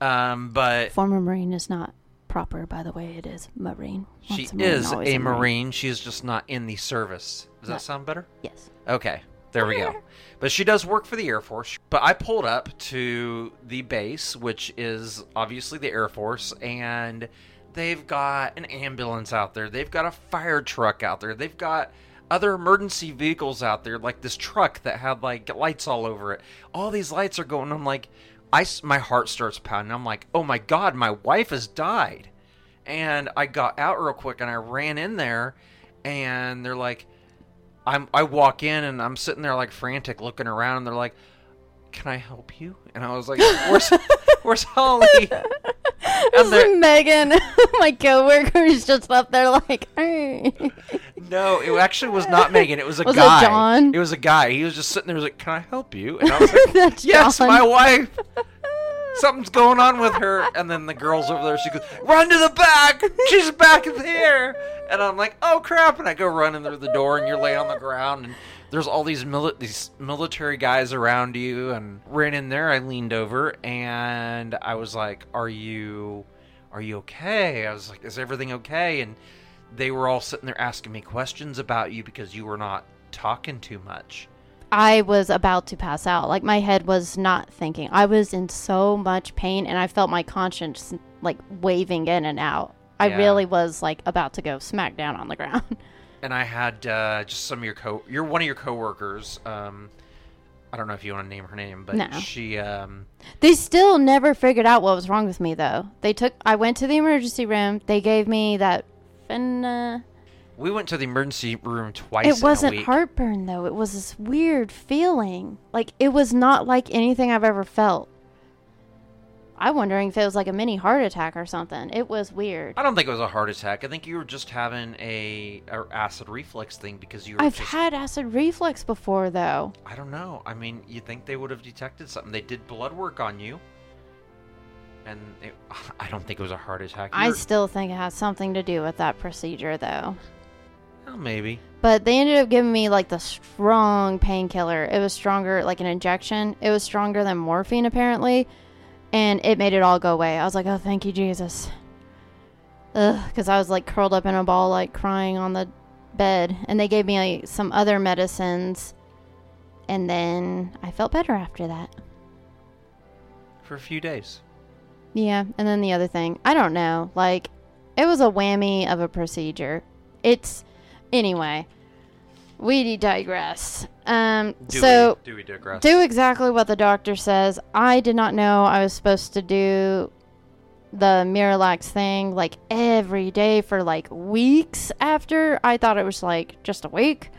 Speaker 2: um, but
Speaker 1: Former Marine is not proper, by the way. It is Marine.
Speaker 2: she
Speaker 1: a Marine,
Speaker 2: is a Marine. She's just not in the service. Does
Speaker 1: No.
Speaker 2: that sound better?
Speaker 1: Yes.
Speaker 2: Okay, there we go. But she does work for the Air Force. But I pulled up to the base, which is obviously the Air Force, and they've got an ambulance out there. They've got a fire truck out there. They've got other emergency vehicles out there, like this truck that had like lights all over it. All these lights are going. I'm like, I my heart starts pounding. I'm like, oh my god, my wife has died. And I got out real quick and I ran in there, and they're like, I'm I walk in and I'm sitting there like frantic looking around and they're like, "Can I help you?" And I was like, "Where's Where's Holly?"
Speaker 1: This
Speaker 2: they're-
Speaker 1: is Megan, my coworker, is just up there like, hey.
Speaker 2: No, it actually was not Megan. It was a
Speaker 1: Was it
Speaker 2: guy.
Speaker 1: John?
Speaker 2: It was a guy. He was just sitting there. Was like, "Can I help you?" And I was like,
Speaker 1: That's
Speaker 2: "Yes,
Speaker 1: John.
Speaker 2: my wife." Something's going on with her, and then the girl's over there. She goes, "Run to the back! She's back there!" And I'm like, "Oh crap!" And I go running through the door, and you're laying on the ground, and there's all these mili- these military guys around you. And ran in there. I leaned over, and I was like, "Are you, are you okay?" I was like, "Is everything okay?" And they were all sitting there asking me questions about you because you were not talking too much.
Speaker 1: I was about to pass out. Like my head was not thinking. I was in so much pain and I felt my conscience like waving in and out. I
Speaker 2: Yeah.
Speaker 1: really was like about to go smack down on the ground.
Speaker 2: and I had uh, just some of your co you're one of your coworkers. Um, I don't know if you want to name her name, but
Speaker 1: No.
Speaker 2: she um,
Speaker 1: They still never figured out what was wrong with me though. They took I went to the emergency room. They gave me that Fenna
Speaker 2: we went to the emergency room twice.
Speaker 1: It
Speaker 2: in a
Speaker 1: wasn't heartburn though. It was this weird feeling. Like it was not like anything I've ever felt. I'm wondering if it was like a mini heart attack or something. It was weird.
Speaker 2: I don't think it was a heart attack. I think you were just having a, a acid reflux thing because you were
Speaker 1: I've
Speaker 2: just.
Speaker 1: had acid reflux before though.
Speaker 2: I don't know. I mean, you think they would have detected something? They did blood work on you, and it, I don't think it was a heart attack.
Speaker 1: I
Speaker 2: You're-
Speaker 1: still think it has something to do with that procedure though.
Speaker 2: Well, maybe.
Speaker 1: But they ended up giving me like the strong painkiller. It was stronger, like an injection. It was stronger than morphine apparently, and it made it all go away. I was like, "Oh, thank you, Jesus." Ugh, because I was like curled up in a ball, like crying on the bed, and they gave me like, some other medicines, and then I felt better after that.
Speaker 2: For a few days.
Speaker 1: Yeah, and then the other thing, I don't know. Like, it was a whammy of a procedure. It's anyway. We digress. Um,
Speaker 2: Do
Speaker 1: so
Speaker 2: we, do we digress?
Speaker 1: do exactly what the doctor says. I did not know I was supposed to do the Miralax thing like every day for like weeks after. I thought it was like just a week.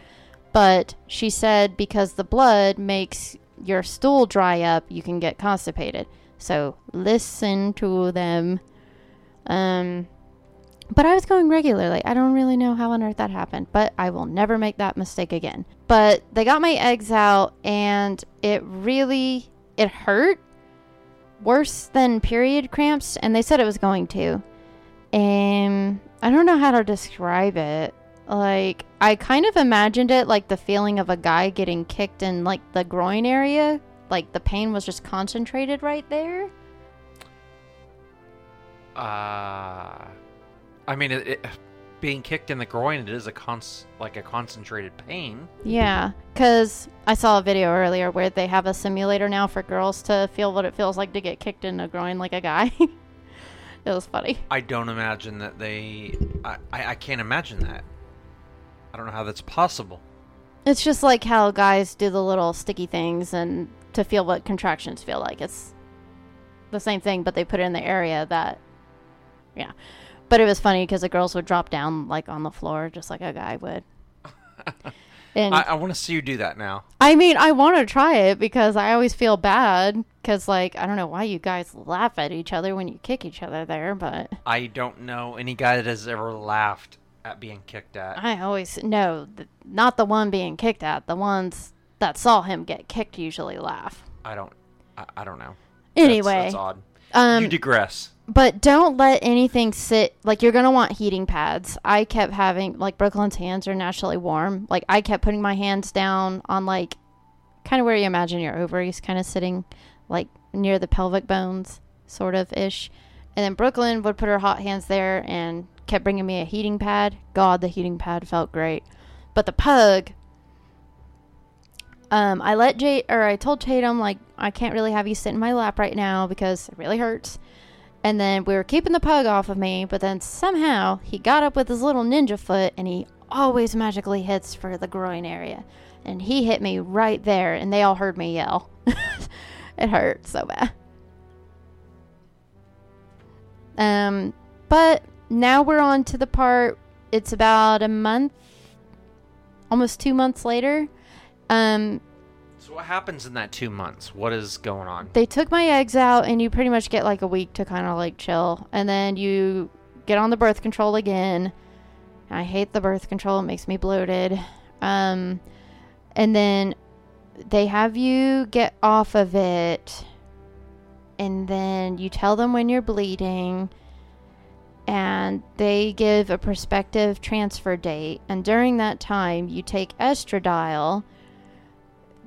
Speaker 1: But she said because the blood makes your stool dry up, you can get constipated. So listen to them. Um but I was going regularly. I don't really know how on earth that happened, but I will never make that mistake again. But they got my eggs out and it really it hurt worse than period cramps and they said it was going to. And I don't know how to describe it. Like I kind of imagined it like the feeling of a guy getting kicked in like the groin area, like the pain was just concentrated right there.
Speaker 2: Uh, I mean, it, it, being kicked in the groin, it is a cons like a concentrated pain.
Speaker 1: Yeah, because I saw a video earlier where they have a simulator now for girls to feel what it feels like to get kicked in the groin like a guy. it was funny.
Speaker 2: I don't imagine that they. I, I, I can't imagine that. I don't know how that's possible.
Speaker 1: It's just like how guys do the little sticky things and to feel what contractions feel like. It's the same thing, but they put it in the area that, yeah. But it was funny because the girls would drop down like on the floor just like a guy would. And
Speaker 2: I,
Speaker 1: I,
Speaker 2: want to see you do that now.
Speaker 1: I mean, I want to try it because I always feel bad because like I don't know why you guys laugh at each other when you kick each other there, but
Speaker 2: I don't know any guy that has ever laughed at being kicked at.
Speaker 1: I always no, th- not the one being kicked at. The ones that saw him get kicked usually laugh.
Speaker 2: I don't. I, I don't know. That's-
Speaker 1: Anyway,
Speaker 2: that's, odd.
Speaker 1: um,
Speaker 2: you digress.
Speaker 1: But don't let anything sit. Like you're gonna want heating pads. I kept having like Brooklyn's hands are naturally warm. Like I kept putting my hands down on like kind of where you imagine your ovaries kind of sitting, like near the pelvic bones, sort of ish. And then Brooklyn would put her hot hands there and kept bringing me a heating pad. God, the heating pad felt great. But the pug, um, I let Jade or I told Tatum like I can't really have you sit in my lap right now because it really hurts. And then we were keeping the pug off of me, but then somehow he got up with his little ninja foot and he always magically hits for the groin area. And he hit me right there and they all heard me yell. it hurt so bad. Um but now we're on to the part it's about a month almost 2 months later. Um
Speaker 2: So what happens in that two months? What is going on?
Speaker 1: they took my eggs out and you pretty much get like a week to kind of like chill. And then you get on the birth control again. I hate the birth control. It makes me bloated. Um and then they have you get off of it and then you tell them when you're bleeding and they give a prospective transfer date. And during that time you take estradiol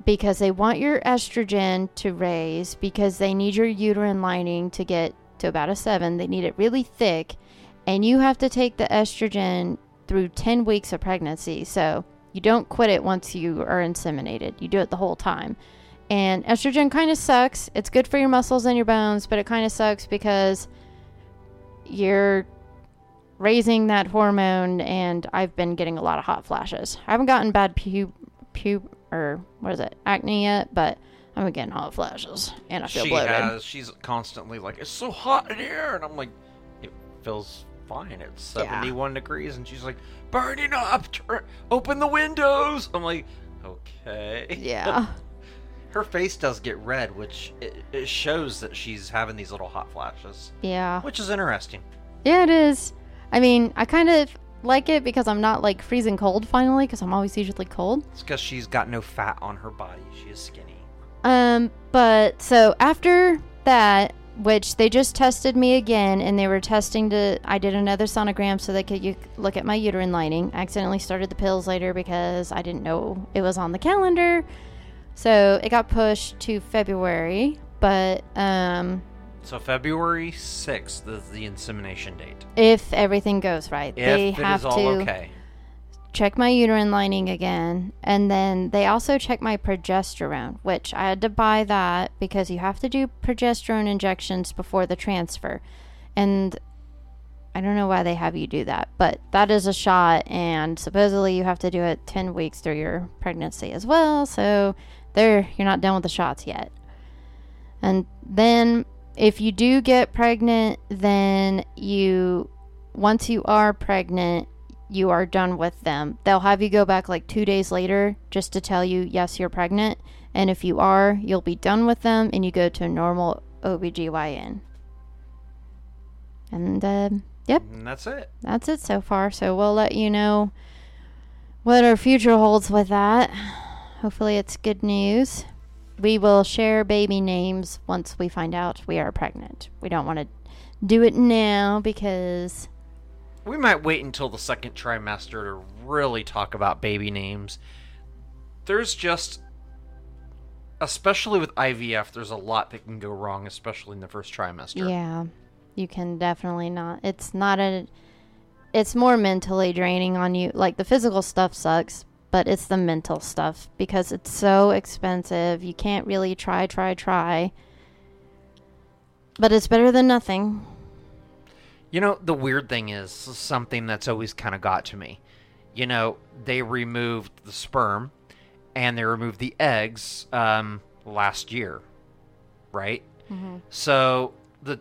Speaker 1: because they want your estrogen to raise because they need your uterine lining to get to about a 7 they need it really thick and you have to take the estrogen through 10 weeks of pregnancy so You don't quit it once you are inseminated. You do it the whole time. And estrogen kind of sucks. It's good for your muscles and your bones, but it kind of sucks because you're raising that hormone and I've been getting a lot of hot flashes. I haven't gotten bad pub pub or what is it? acne yet, but I'm getting hot flashes and I feel
Speaker 2: she
Speaker 1: bloated.
Speaker 2: has. She's constantly like, "It's so hot in here," and I'm like, "It feels fine. It's
Speaker 1: Yeah.
Speaker 2: 71 degrees," and she's like, "Burning up. Tur- open the windows." I'm like, "Okay."
Speaker 1: Yeah.
Speaker 2: Her face does get red, which it, it shows that she's having these little hot flashes,
Speaker 1: Yeah.
Speaker 2: which is interesting.
Speaker 1: Yeah, it is. I mean, I kind of like it because I'm not like freezing cold finally because I'm always usually cold.
Speaker 2: It's because she's got no fat on her body. She is skinny.
Speaker 1: Um, but so after that, which they just tested me again, and they were testing to. I did another sonogram so they could you, look at my uterine lining. I accidentally started the pills later because I didn't know it was on the calendar, so it got pushed to February. But um,
Speaker 2: So February 6th is the insemination date.
Speaker 1: if everything goes right,
Speaker 2: If
Speaker 1: they
Speaker 2: it
Speaker 1: have
Speaker 2: is all
Speaker 1: to.
Speaker 2: okay.
Speaker 1: check my uterine lining again and then they also check my progesterone which i had to buy that because you have to do progesterone injections before the transfer and i don't know why they have you do that but that is a shot and supposedly you have to do it 10 weeks through your pregnancy as well so there you're not done with the shots yet and then if you do get pregnant then you once you are pregnant you are done with them. They'll have you go back like two days later just to tell you, yes, you're pregnant. And if you are, you'll be done with them and you go to a normal OBGYN. And uh, yep,
Speaker 2: And that's it.
Speaker 1: that's it so far. So we'll let you know what our future holds with that. Hopefully, it's good news. We will share baby names once we find out we are pregnant. We don't want to do it now because
Speaker 2: We might wait until the second trimester to really talk about baby names. There's just, especially with IVF, there's a lot that can go wrong, especially in the first trimester.
Speaker 1: Yeah, you can definitely not. It's not a. It's more mentally draining on you. Like the physical stuff sucks, but it's the mental stuff because it's so expensive. You can't really try, try, try. But it's better than nothing.
Speaker 2: You know, the weird thing is something that's always kind of got to me. You know, they removed the sperm and they removed the eggs um, last year, right? So the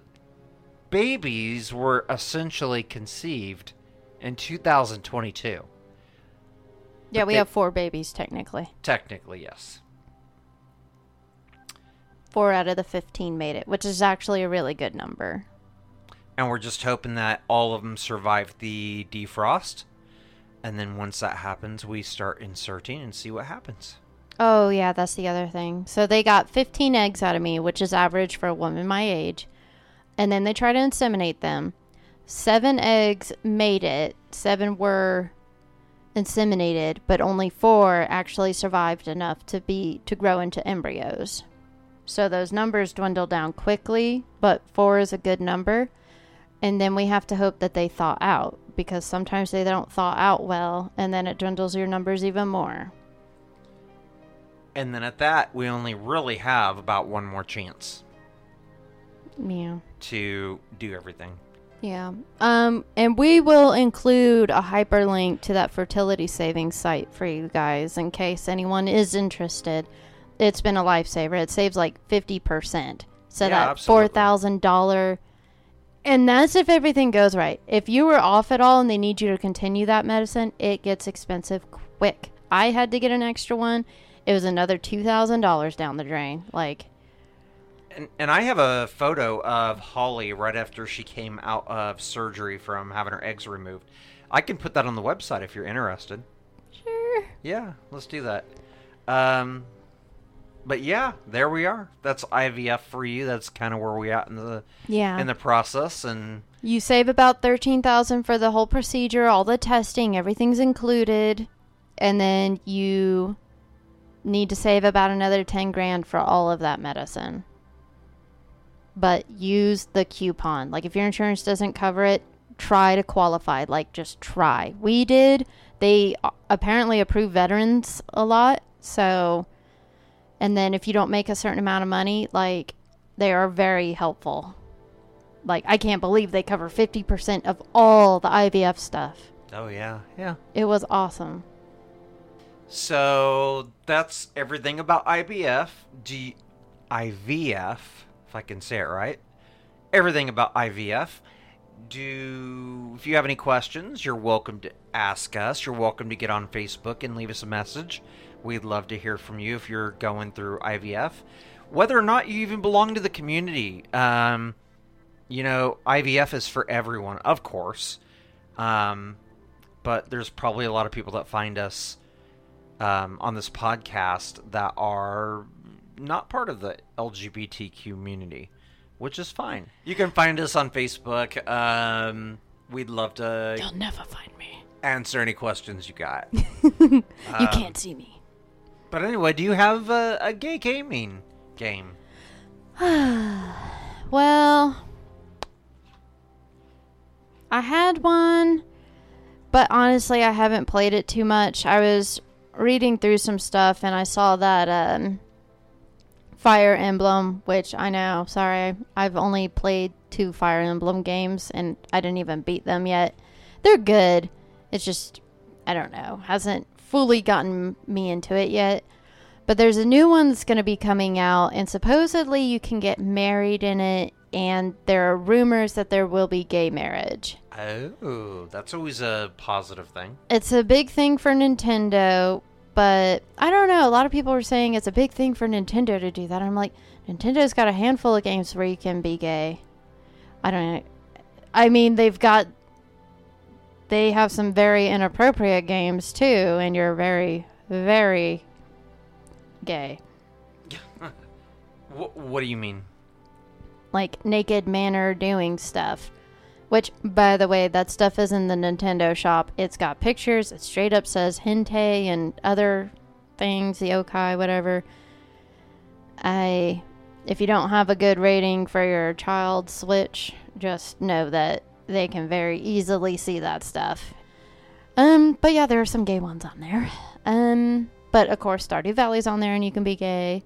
Speaker 2: babies were essentially conceived in 2022.
Speaker 1: Yeah, we
Speaker 2: they-
Speaker 1: have four babies technically.
Speaker 2: Technically, yes.
Speaker 1: Four out of the 15 made it, which is actually a really good number.
Speaker 2: And we're just hoping that all of them survive the defrost. And then once that happens, we start inserting and see what happens.
Speaker 1: Oh, yeah, that's the other thing. So they got 15 eggs out of me, which is average for a woman my age. And then they try to inseminate them. Seven eggs made it, seven were inseminated, but only four actually survived enough to be to grow into embryos. So those numbers dwindle down quickly, but four is a good number. And then we have to hope that they thaw out because sometimes they don't thaw out well, and then it dwindles your numbers even more.
Speaker 2: And then at that, we only really have about one more chance
Speaker 1: Yeah.
Speaker 2: to do everything.
Speaker 1: Yeah. Um, and we will include a hyperlink to that fertility savings site for you guys in case anyone is interested. It's been a lifesaver. It saves like 50%. So
Speaker 2: Yeah,
Speaker 1: that
Speaker 2: absolutely.
Speaker 1: $4,000 and that's if everything goes right. If you were off at all and they need you to continue that medicine, it gets expensive quick. I had to get an extra one. It was another $2,000 down the drain. Like,
Speaker 2: And, and I have a photo of Holly right after she came out of surgery from having her eggs removed. I can put that on the website if you're interested.
Speaker 1: sure.
Speaker 2: Yeah, let's do that. Um, but yeah, there we are. That's IVF for you. That's kind of where we at in the
Speaker 1: Yeah.
Speaker 2: in the process. And
Speaker 1: You save about thirteen thousand for the whole procedure, all the testing, everything's included, and then you need to save about another ten grand for all of that medicine. But use the coupon. Like if your insurance doesn't cover it, try to qualify. Like just try. We did. they uh, apparently approve veterans a lot. So, and then if you don't make a certain amount of money, like they are very helpful. Like I can't believe they cover 50% of all the IVF stuff.
Speaker 2: Oh yeah, yeah.
Speaker 1: It was awesome.
Speaker 2: So that's everything about IVF. Do you, IVF, if I can say it right. Everything about IVF. Do if you have any questions, you're welcome to ask us. You're welcome to get on Facebook and leave us a message. We'd love to hear from you if you're going through IVF, whether or not you even belong to the community. Um, you know, IVF is for everyone, of course. Um, but there's probably a lot of people that find us um, on this podcast that are not part of the LGBT community, which is fine. You can find us on Facebook. Um, we'd love to
Speaker 1: You'll never find me.
Speaker 2: answer any questions you got.
Speaker 1: you can't see me.
Speaker 2: but anyway, do you have a, a gay gaming game?
Speaker 1: Well, I had one, but honestly, I haven't played it too much. I was reading through some stuff and I saw that um, Fire Emblem, which I know, sorry, I've only played two Fire Emblem games and I didn't even beat them yet. They're good. It's just, I don't know, hasn't fully gotten me into it yet. But there's a new one that's going to be coming out, and supposedly you can get married in it, and there are rumors that there will be gay marriage.
Speaker 2: Oh, that's always a positive thing.
Speaker 1: It's a big thing for Nintendo, but I don't know. A lot of people are saying it's a big thing for Nintendo to do that. I'm like, Nintendo's got a handful of games where you can be gay. I don't know. I mean, they've got. They have some very inappropriate games too, and you're very, very gay.
Speaker 2: Wh- what do you mean?
Speaker 1: like naked manner doing stuff. Which, by the way, that stuff is in the Nintendo shop. It's got pictures. It straight up says hentai and other things, the yokai, whatever. I, if you don't have a good rating for your child Switch, just know that they can very easily see that stuff. Um, but yeah, there are some gay ones on there. Um, but of course, Stardew Valley's on there, and you can be gay.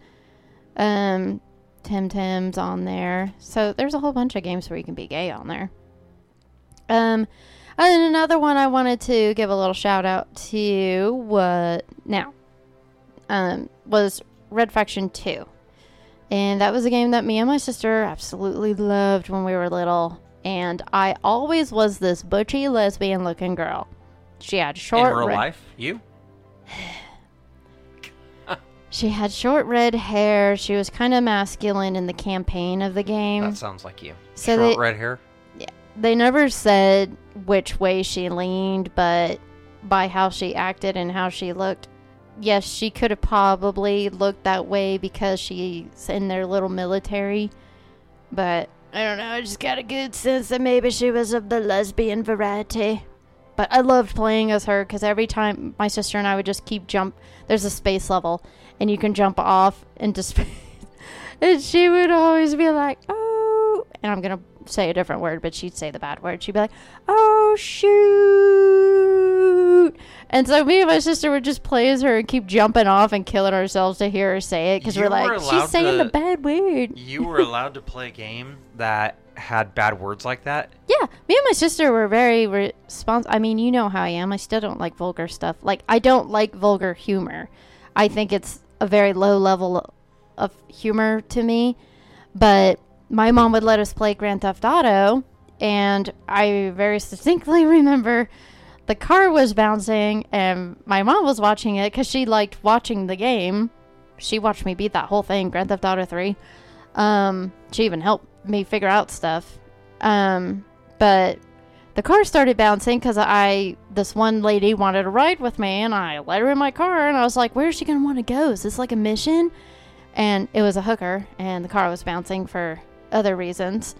Speaker 1: Um, Tim Tim's on there. So there's a whole bunch of games where you can be gay on there. Um, and then another one I wanted to give a little shout out to what now um, was Red Faction 2. And that was a game that me and my sister absolutely loved when we were little. And I always was this butchy lesbian looking girl. She had short
Speaker 2: In real
Speaker 1: red-
Speaker 2: life, you?
Speaker 1: She had short red hair. She was kind of masculine in the campaign of the game.
Speaker 2: That sounds like you.
Speaker 1: So
Speaker 2: Short
Speaker 1: they-
Speaker 2: red hair.
Speaker 1: They never said which way she leaned, but by how she acted and how she looked, yes, she could have probably looked that way because she's in their little military. But I don't know, I just got a good sense that maybe she was of the lesbian variety. But I loved playing as her because every time my sister and I would just keep jump. There's a space level, and you can jump off into space. and she would always be like, "Oh," and I'm gonna say a different word, but she'd say the bad word. She'd be like, "Oh shoot!" And so me and my sister would just play as her and keep jumping off and killing ourselves to hear her say it because we're like,
Speaker 2: were
Speaker 1: "She's saying
Speaker 2: to-
Speaker 1: the bad word."
Speaker 2: You were allowed to play a game that had bad words like that.
Speaker 1: Yeah, me and my sister were very responsive. I mean, you know how I am. I still don't like vulgar stuff. Like, I don't like vulgar humor. I think it's a very low level of humor to me. But my mom would let us play Grand Theft Auto, and I very distinctly remember the car was bouncing, and my mom was watching it because she liked watching the game. She watched me beat that whole thing, Grand Theft Auto 3. Um, she even helped me figure out stuff. Um, but the car started bouncing because I this one lady wanted to ride with me, and I let her in my car, and I was like, "Where's she gonna want to go? Is this like a mission?" And it was a hooker, and the car was bouncing for other reasons.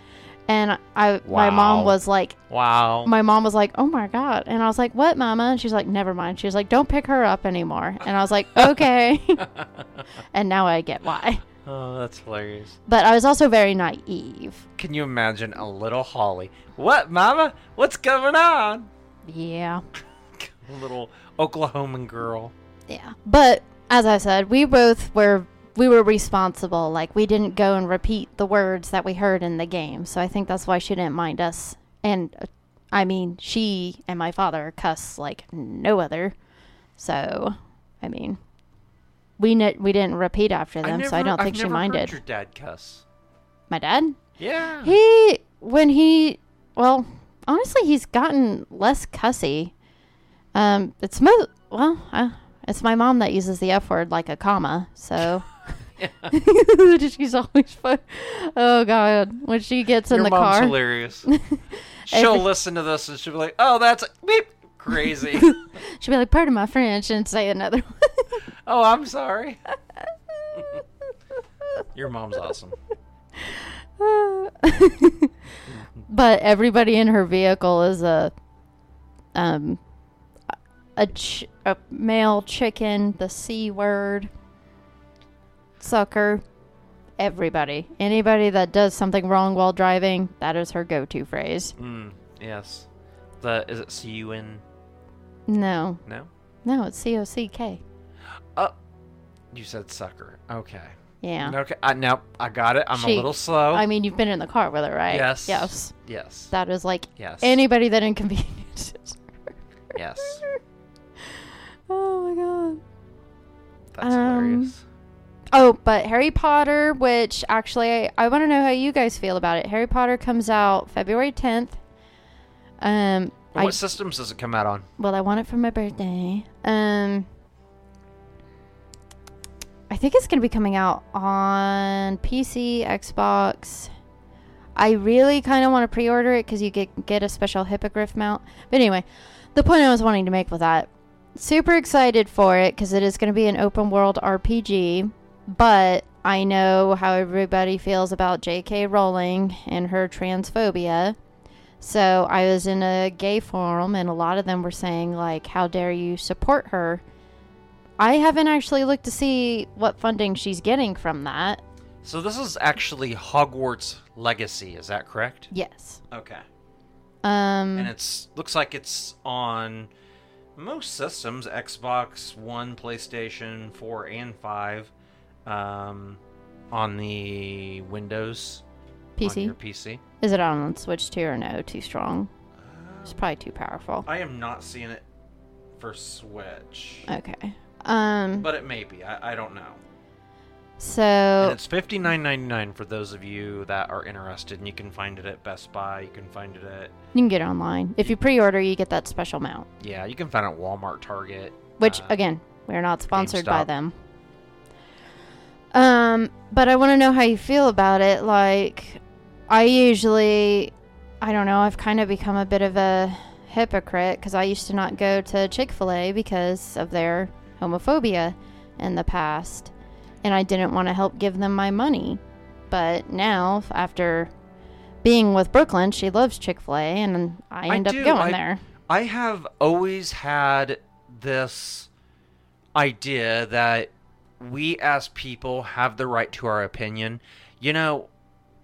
Speaker 1: And I, my mom was like,
Speaker 2: Wow.
Speaker 1: my mom was like, "Oh my god!" And I was like, "What, Mama?" And she's like, "Never mind." She was like, "Don't pick her up anymore." And I was like, "Okay." and now I get why.
Speaker 2: oh, that's hilarious.
Speaker 1: But I was also very naive.
Speaker 2: Can you imagine a little Holly? What, Mama? What's going on?
Speaker 1: Yeah.
Speaker 2: little Oklahoman girl.
Speaker 1: Yeah. But as I said, we both were we were responsible. Like we didn't go and repeat the words that we heard in the game. So I think that's why she didn't mind us. And uh, I mean, she and my father cuss like no other. So, I mean, we we didn't repeat after them, so I don't think
Speaker 2: I've
Speaker 1: she minded.
Speaker 2: Your dad cuss.
Speaker 1: My dad?
Speaker 2: Yeah.
Speaker 1: He when he well, honestly, he's gotten less cussy. Um, it's mo well, uh, it's my mom that uses the f word like a comma. So she's always fun. Oh God, when she gets in
Speaker 2: Your
Speaker 1: the
Speaker 2: mom's
Speaker 1: car,
Speaker 2: hilarious. She'll
Speaker 1: Every-
Speaker 2: listen to this and she'll be like, "Oh, that's beep crazy."
Speaker 1: she'll be like, "Pardon my French," and say another one.
Speaker 2: oh, I'm sorry. Your mom's awesome.
Speaker 1: but everybody in her vehicle is a um a, ch- a male chicken, the c word, sucker. Everybody, anybody that does something wrong while driving, that is her go-to phrase.
Speaker 2: Mm, yes. The is it C U N?
Speaker 1: No,
Speaker 2: No.
Speaker 1: no, it's c o c k.
Speaker 2: Uh, you said sucker. Okay.
Speaker 1: Yeah.
Speaker 2: Okay. I, now I got it. I'm
Speaker 1: She-
Speaker 2: a little slow.
Speaker 1: I mean, you've been in the car with her, right?
Speaker 2: Yes.
Speaker 1: Yes.
Speaker 2: yes.
Speaker 1: That is like
Speaker 2: yes.
Speaker 1: anybody that inconveniences. her.
Speaker 2: yes.
Speaker 1: Oh my god.
Speaker 2: That's
Speaker 1: Um,
Speaker 2: hilarious.
Speaker 1: Oh, but Harry Potter, which actually I, I want to know how you guys feel about it. Harry Potter comes out February 10th. Um,
Speaker 2: What
Speaker 1: I
Speaker 2: systems does it come out on?
Speaker 1: well, I want it for my birthday. Um, I think it's going to be coming out on PC, Xbox. I really kind of want to pre-order it because you get get a special hippogriff mount. But anyway, the point I was wanting to make with that, super excited for it because it is going to be an open world RPG. But I know how everybody feels about J.K. Rowling and her transphobia. So I was in a gay forum, and a lot of them were saying like, "How dare you support her?" I haven't actually looked to see what funding she's getting from that.
Speaker 2: So this is actually Hogwarts Legacy. Is that correct?
Speaker 1: Yes.
Speaker 2: Okay.
Speaker 1: Um.
Speaker 2: And it's looks like it's on most systems: Xbox One, PlayStation 4, and 5. Um, on the Windows on
Speaker 1: PC.
Speaker 2: your PC.
Speaker 1: Is it on Switch too, or no? Too strong. It's probably too powerful.
Speaker 2: I am not seeing it for Switch,
Speaker 1: Okay. Um.
Speaker 2: but it may be. I, I don't know. And
Speaker 1: So
Speaker 2: it's fifty nine ninety nine for those of you that are interested, and you can find it at Best Buy. You can find it at
Speaker 1: you can get it online. If you pre-order, you get that special mount.
Speaker 2: yeah, you can find it at Walmart, Target.
Speaker 1: Which
Speaker 2: uh,
Speaker 1: again, we're not sponsored by them. Um, but I want to know how you feel about it. Like, I usually, I don't know, I've kind of become a bit of a hypocrite because I used to not go to Chick Fil A because of their homophobia in the past, and I didn't want to help give them my money. But now, after being with Brooklyn, she loves Chick Fil A, and I
Speaker 2: I
Speaker 1: end up
Speaker 2: do.
Speaker 1: going
Speaker 2: I-
Speaker 1: there.
Speaker 2: I have always had this idea that we as people have the right to our opinion. You know,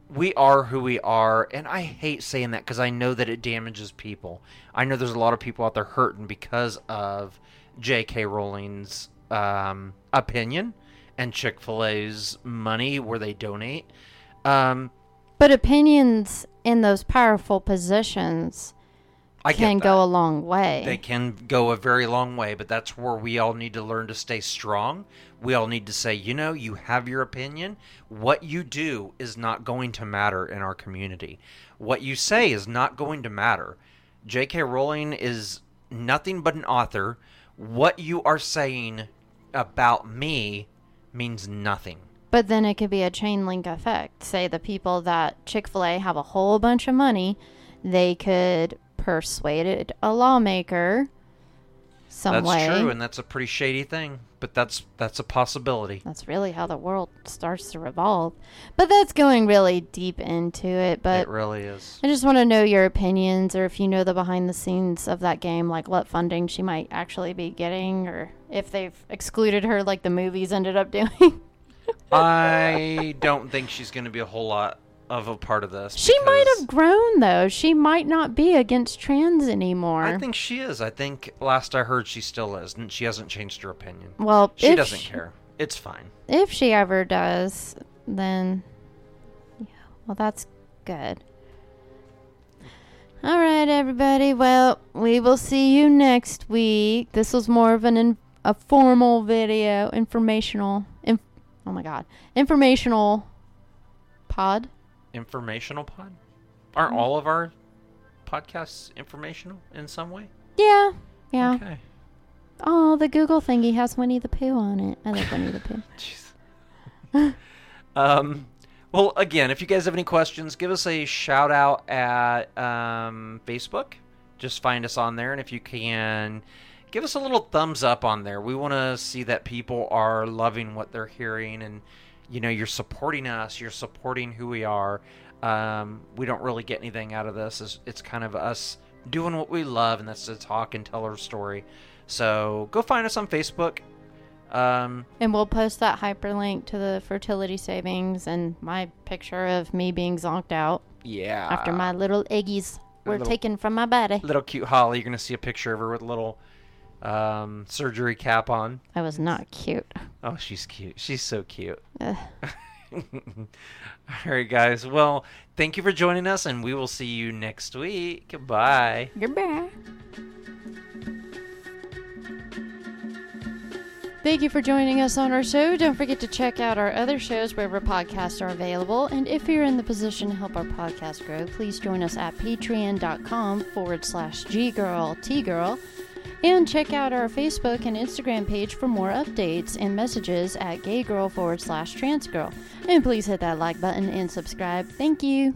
Speaker 2: we are who we are, and I hate saying that because I know that it damages people. I know there's a lot of people out there hurting because of J.K. Rowling's um, opinion and Chick Fil A's money where they donate. Um,
Speaker 1: But opinions in those powerful positions
Speaker 2: I
Speaker 1: can go a long way.
Speaker 2: They can go a very long way, but that's where we all need to learn to stay strong. We all need to say, you know, you have your opinion. What you do is not going to matter in our community. What you say is not going to matter. J.K. Rowling is nothing but an author. What you are saying about me means nothing.
Speaker 1: But then it could be a chain link effect. Say the people that Chick fil A have a whole bunch of money, they could persuade a lawmaker some
Speaker 2: that's
Speaker 1: way.
Speaker 2: true, and that's a pretty shady thing, but that's that's a possibility.
Speaker 1: That's really how the world starts to revolve. But that's going really deep into it. But
Speaker 2: it really is.
Speaker 1: I just want to know your opinions or if you know the behind the scenes of that game, like what funding she might actually be getting or if they've excluded her like the movies ended up doing.
Speaker 2: I don't think she's going to be a whole lot of a part of this.
Speaker 1: She might have grown though. She might not be against trans anymore.
Speaker 2: I think she is. I think last I heard she still is, and she hasn't changed her opinion.
Speaker 1: well,
Speaker 2: She doesn't
Speaker 1: she-
Speaker 2: care. It's fine.
Speaker 1: If she ever does, then yeah, well, that's good. All right, everybody. Well, we will see you next week. This was more of an in, a formal video, informational. Inf, oh my god, informational pod.
Speaker 2: Informational pod?
Speaker 1: Mm.
Speaker 2: Aren't all of our podcasts informational in some way?
Speaker 1: Yeah, yeah.
Speaker 2: Okay.
Speaker 1: Oh, the Google thingy has Winnie the Pooh on it. I like Winnie the Pooh.
Speaker 2: Jeez. um, well, again, if you guys have any questions, give us a shout out at um, Facebook. Just find us on there, and if you can, give us a little thumbs up on there. We want to see that people are loving what they're hearing, and you know, you're supporting us. You're supporting who we are. Um, we don't really get anything out of this. It's, it's kind of us doing what we love, and that's to talk and tell our story. So go find us on Facebook. Um,
Speaker 1: And we'll post that hyperlink to the fertility savings and my picture of me being zonked out
Speaker 2: yeah.
Speaker 1: after my little eggies were
Speaker 2: little-
Speaker 1: taken from my body.
Speaker 2: little cute Holly. You're gonna see a picture of her with little um, surgery cap on.
Speaker 1: I was not cute.
Speaker 2: Oh, she's cute. She's so cute. All right, guys. Well, thank you for joining us, and we will see you next week. Bye.
Speaker 1: Goodbye. Thank you for joining us on our show. Don't forget to check out our other shows wherever podcasts are available. And if you're in the position to help our podcast grow, please join us at patreon.com forward slash G Girl T tgirl. And check out our Facebook and Instagram page for more updates and messages at gaygirl forward slash transgirl. And please hit that like button and subscribe. Thank you.